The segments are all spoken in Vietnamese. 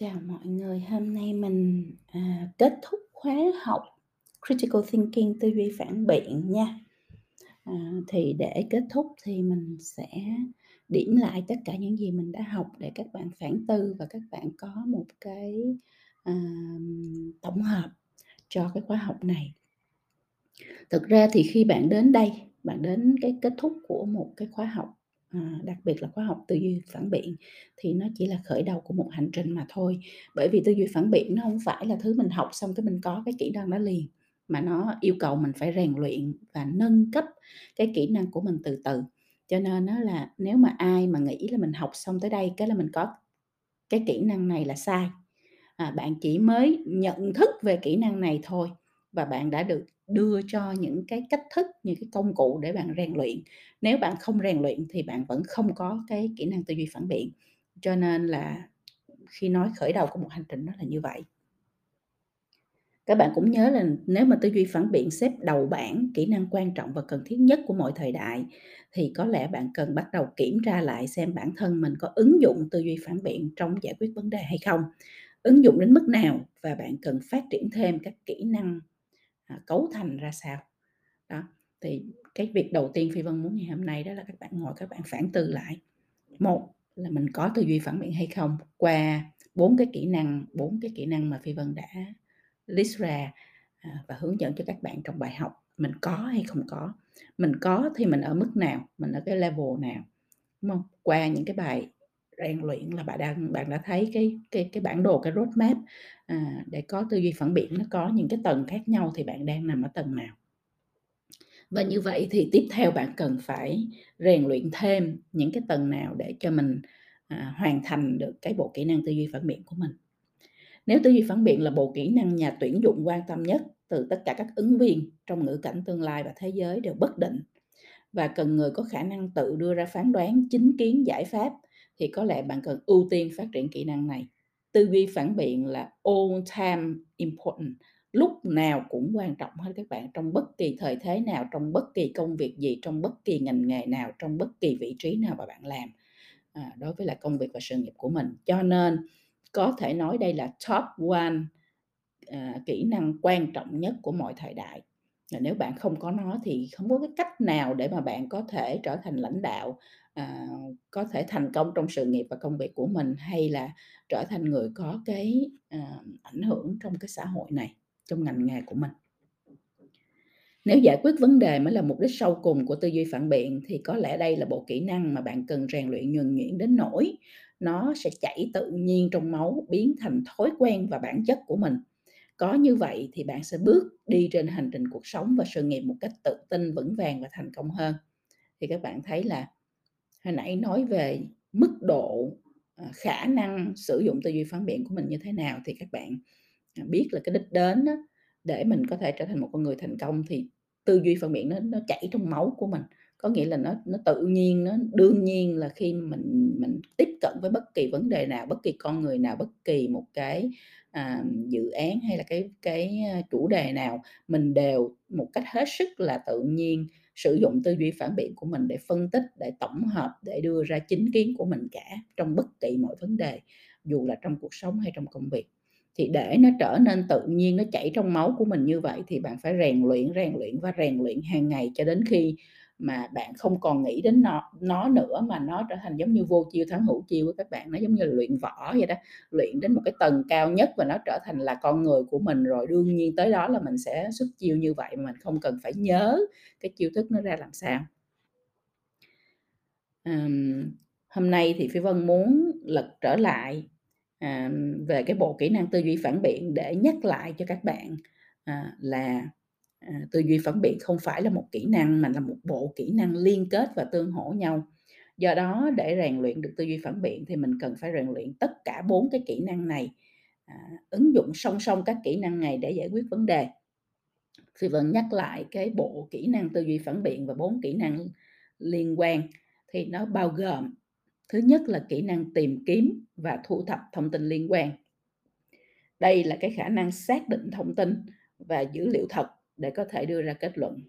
Chào mọi người, hôm nay mình, à, kết thúc khóa học Critical Thinking, tư duy phản biện nha. À, thì để kết thúc thì mình sẽ điểm lại tất cả những gì mình đã học để các bạn phản tư và các bạn có một cái, à, tổng hợp cho cái khóa học này. Thực ra thì khi bạn đến đây, bạn đến cái kết thúc của một cái khóa học à, đặc biệt là khóa học tư duy phản biện thì nó chỉ là khởi đầu của một hành trình mà thôi. Bởi vì tư duy phản biện nó không phải là thứ mình học xong cái mình có cái kỹ năng đó liền mà nó yêu cầu mình phải rèn luyện và nâng cấp cái kỹ năng của mình từ từ. Cho nên nó là nếu mà ai mà nghĩ là mình học xong tới đây cái là mình có cái kỹ năng này là sai. À, bạn chỉ mới nhận thức về kỹ năng này thôi và bạn đã được đưa cho những cái cách thức, những cái công cụ để bạn rèn luyện. Nếu bạn không rèn luyện thì bạn vẫn không có cái kỹ năng tư duy phản biện. Cho nên là khi nói khởi đầu của một hành trình nó là như vậy. Các bạn cũng nhớ là nếu mà tư duy phản biện xếp đầu bảng kỹ năng quan trọng và cần thiết nhất của mọi thời đại, thì có lẽ bạn cần bắt đầu kiểm tra lại xem bản thân mình có ứng dụng tư duy phản biện trong giải quyết vấn đề hay không. Ứng dụng đến mức nào và bạn cần phát triển thêm các kỹ năng à, cấu thành ra sao. Đó thì cái việc đầu tiên phi vân muốn ngày hôm nay đó là các bạn ngồi các bạn phản tư lại. Một là mình có tư duy phản biện hay không qua bốn cái kỹ năng bốn cái kỹ năng mà phi vân đã list ra à, và hướng dẫn cho các bạn trong bài học mình có hay không có. Mình có thì mình ở mức nào mình ở cái level nào đúng không? Qua những cái bài rèn luyện là bạn đang bạn đã thấy cái cái cái bản đồ cái roadmap à, để có tư duy phản biện nó có những cái tầng khác nhau thì bạn đang nằm ở tầng nào? Và như vậy thì tiếp theo bạn cần phải rèn luyện thêm những cái tầng nào để cho mình à, hoàn thành được cái bộ kỹ năng tư duy phản biện của mình. Nếu tư duy phản biện là bộ kỹ năng nhà tuyển dụng quan tâm nhất từ tất cả các ứng viên trong ngữ cảnh tương lai và thế giới đều bất định và cần người có khả năng tự đưa ra phán đoán chính kiến giải pháp thì có lẽ bạn cần ưu tiên phát triển kỹ năng này. Tư duy phản biện là all time important lúc nào cũng quan trọng hết các bạn trong bất kỳ thời thế nào trong bất kỳ công việc gì trong bất kỳ ngành nghề nào trong bất kỳ vị trí nào mà bạn làm à, đối với là công việc và sự nghiệp của mình. Cho nên có thể nói đây là top one à, kỹ năng quan trọng nhất của mọi thời đại. Nếu bạn không có nó thì không có cái cách nào để mà bạn có thể trở thành lãnh đạo à, có thể thành công trong sự nghiệp và công việc của mình hay là trở thành người có cái à, ảnh hưởng trong cái xã hội này trong ngành nghề của mình? Nếu giải quyết vấn đề mới là mục đích sâu cùng của tư duy phản biện thì có lẽ đây là bộ kỹ năng mà bạn cần rèn luyện nhuần nhuyễn đến nỗi nó sẽ chảy tự nhiên trong máu biến thành thói quen và bản chất của mình. Có như vậy thì bạn sẽ bước đi trên hành trình cuộc sống và sự nghiệp một cách tự tin vững vàng và thành công hơn. Thì các bạn thấy là hồi nãy nói về mức độ ờ, khả năng sử dụng tư duy phản biện của mình như thế nào thì các bạn à, biết là cái đích đến đó, để mình có thể trở thành một con người thành công thì tư duy phản biện nó nó chảy trong máu của mình. Có nghĩa là nó nó tự nhiên nó đương nhiên là khi mình mình tiếp cận với bất kỳ vấn đề nào bất kỳ con người nào bất kỳ một cái à, dự án hay là cái cái à, chủ đề nào mình đều một cách hết sức là tự nhiên sử dụng tư duy phản biện của mình để phân tích, để tổng hợp, để đưa ra chính kiến của mình cả trong bất kỳ mọi vấn đề, dù là trong cuộc sống hay trong công việc. Thì để nó trở nên tự nhiên, nó chảy trong máu của mình như vậy thì bạn phải rèn luyện rèn luyện và rèn luyện hàng ngày cho đến khi mà bạn không còn nghĩ đến nó nó nữa mà nó trở thành giống như vô chiêu thắng hữu chiêu của các bạn. Nó giống như là luyện võ vậy đó luyện đến một cái tầng cao nhất và nó trở thành là con người của mình rồi. Đương nhiên tới đó là mình sẽ xuất chiêu như vậy mà mình không cần phải nhớ cái chiêu thức nó ra làm sao. Um, hôm nay thì phi vân muốn lật trở lại à, về cái bộ kỹ năng tư duy phản biện để nhắc lại cho các bạn uh, là à, tư duy phản biện không phải là một kỹ năng mà là một bộ kỹ năng liên kết và tương hỗ nhau. Do đó để rèn luyện được tư duy phản biện thì mình cần phải rèn luyện tất cả bốn cái kỹ năng này à, ứng dụng song song các kỹ năng này để giải quyết vấn đề. Phi vẫn nhắc lại cái bộ kỹ năng tư duy phản biện và bốn kỹ năng liên quan thì nó bao gồm thứ nhất là kỹ năng tìm kiếm và thu thập thông tin liên quan. Đây là cái khả năng xác định thông tin và dữ liệu thật để có thể đưa ra kết luận.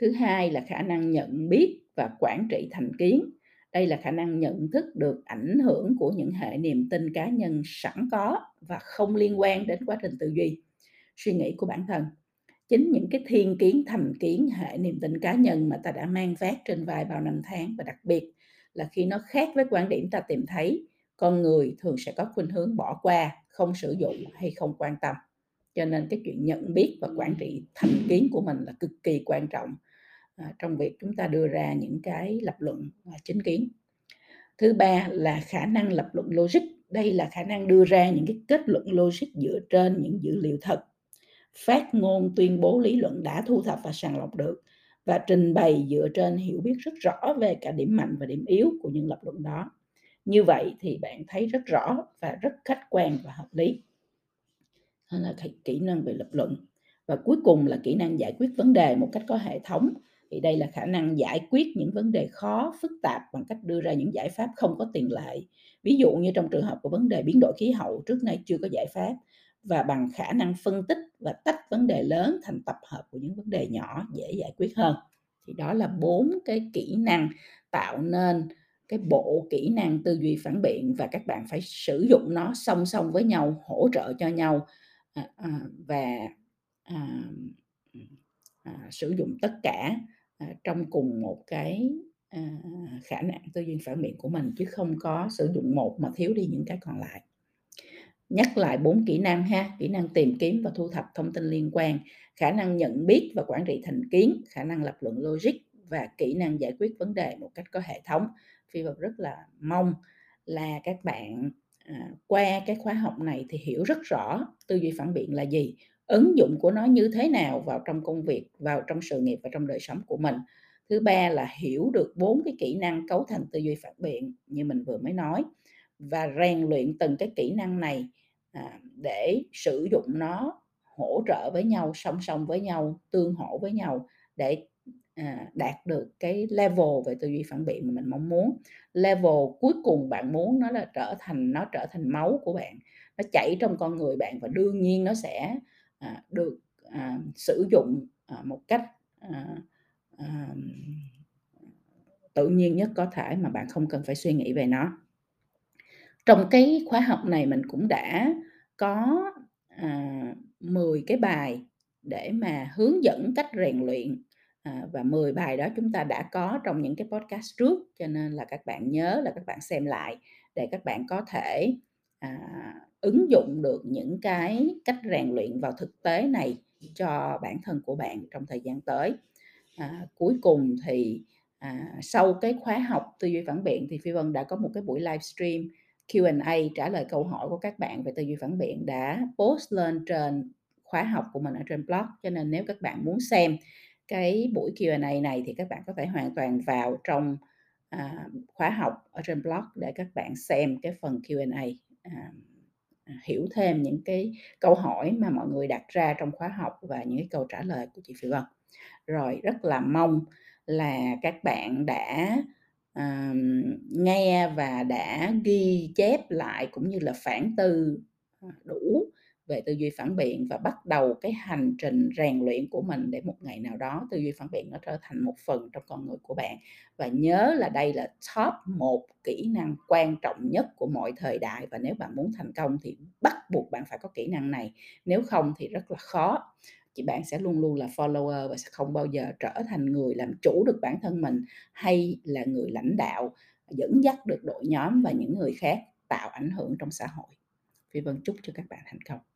Thứ hai là khả năng nhận biết và quản trị thành kiến. Đây là khả năng nhận thức được ảnh hưởng của những hệ niềm tin cá nhân sẵn có và không liên quan đến quá trình tư duy. Suy nghĩ của bản thân. Chính những cái thiên kiến, thành kiến, hệ niềm tin cá nhân mà ta đã mang vác trên vai bao năm tháng và đặc biệt là khi nó khác với quan điểm ta tìm thấy, con người thường sẽ có khuynh hướng bỏ qua, không sử dụng hay không quan tâm cho nên cái chuyện nhận biết và quản trị thành kiến của mình là cực kỳ quan trọng à, trong việc chúng ta đưa ra những cái lập luận và chính kiến. Thứ ba là khả năng lập luận logic. Đây là khả năng đưa ra những cái kết luận logic dựa trên những dữ liệu thật phát ngôn tuyên bố lý luận đã thu thập và sàng lọc được và trình bày dựa trên hiểu biết rất rõ về cả điểm mạnh và điểm yếu của những lập luận đó. Như vậy thì bạn thấy rất rõ và rất khách quan và hợp lý hay là kỹ năng về lập luận. Và cuối cùng là kỹ năng giải quyết vấn đề một cách có hệ thống. Thì đây là khả năng giải quyết những vấn đề khó, phức tạp bằng cách đưa ra những giải pháp không có tiền lệ. Ví dụ như trong trường hợp của vấn đề biến đổi khí hậu, trước nay chưa có giải pháp. Và bằng khả năng phân tích và tách vấn đề lớn thành tập hợp của những vấn đề nhỏ dễ giải quyết hơn. Thì đó là bốn cái kỹ năng tạo nên cái bộ kỹ năng tư duy phản biện và các bạn phải sử dụng nó song song với nhau, hỗ trợ cho nhau. Ờ, ờ, và à, à, sử dụng tất cả à, trong cùng một cái à, khả năng tư duy phản biện của mình chứ không có sử dụng một mà thiếu đi những cái còn lại. Nhắc lại bốn kỹ năng ha kỹ năng tìm kiếm và thu thập thông tin liên quan khả năng nhận biết và quản trị thành kiến khả năng lập luận logic và kỹ năng giải quyết vấn đề một cách có hệ thống. Phi vật rất là mong là các bạn à, qua cái khóa học này thì hiểu rất rõ tư duy phản biện là gì ứng dụng của nó như thế nào vào trong công việc vào trong sự nghiệp và trong đời sống của mình. Thứ ba là hiểu được bốn cái kỹ năng cấu thành tư duy phản biện như mình vừa mới nói và rèn luyện từng cái kỹ năng này à, để sử dụng nó hỗ trợ với nhau song song với nhau tương hỗ với nhau để à, đạt được cái level về tư duy phản biện mà mình mong muốn. Level cuối cùng bạn muốn nó là trở thành nó trở thành máu của bạn nó chảy trong con người bạn và đương nhiên nó sẽ à, được à, sử dụng à, một cách à, à, tự nhiên nhất có thể mà bạn không cần phải suy nghĩ về nó. Trong cái khóa học này mình cũng đã có à, 10 cái bài để mà hướng dẫn cách rèn luyện à, và 10 bài đó chúng ta đã có trong những cái podcast trước cho nên là các bạn nhớ là các bạn xem lại để các bạn có thể à, ứng dụng được những cái cách rèn luyện vào thực tế này cho bản thân của bạn trong thời gian tới. À, cuối cùng thì à, sau cái khóa học tư duy phản biện thì phi vân đã có một cái buổi livestream Q&A trả lời câu hỏi của các bạn về tư duy phản biện đã post lên trên khóa học của mình ở trên blog cho nên nếu các bạn muốn xem cái buổi Q&A này thì các bạn có thể hoàn toàn vào trong à, khóa học ở trên blog để các bạn xem cái phần Q&A à, à, hiểu thêm những cái câu hỏi mà mọi người đặt ra trong khóa học và những cái câu trả lời của chị Phi Vân. Rồi rất là mong là các bạn đã à, nghe và đã ghi chép lại cũng như là phản tư à, đủ về tư duy phản biện và bắt đầu cái hành trình rèn luyện của mình để một ngày nào đó tư duy phản biện nó trở thành một phần trong con người của bạn. Và nhớ là đây là top một kỹ năng quan trọng nhất của mọi thời đại và nếu bạn muốn thành công thì bắt buộc bạn phải có kỹ năng này, nếu không thì rất là khó. Chị bạn sẽ luôn luôn là follower và sẽ không bao giờ trở thành người làm chủ được bản thân mình hay là người lãnh đạo, dẫn dắt được đội nhóm và những người khác, tạo ảnh hưởng trong xã hội. Phi vân chúc cho các bạn thành công.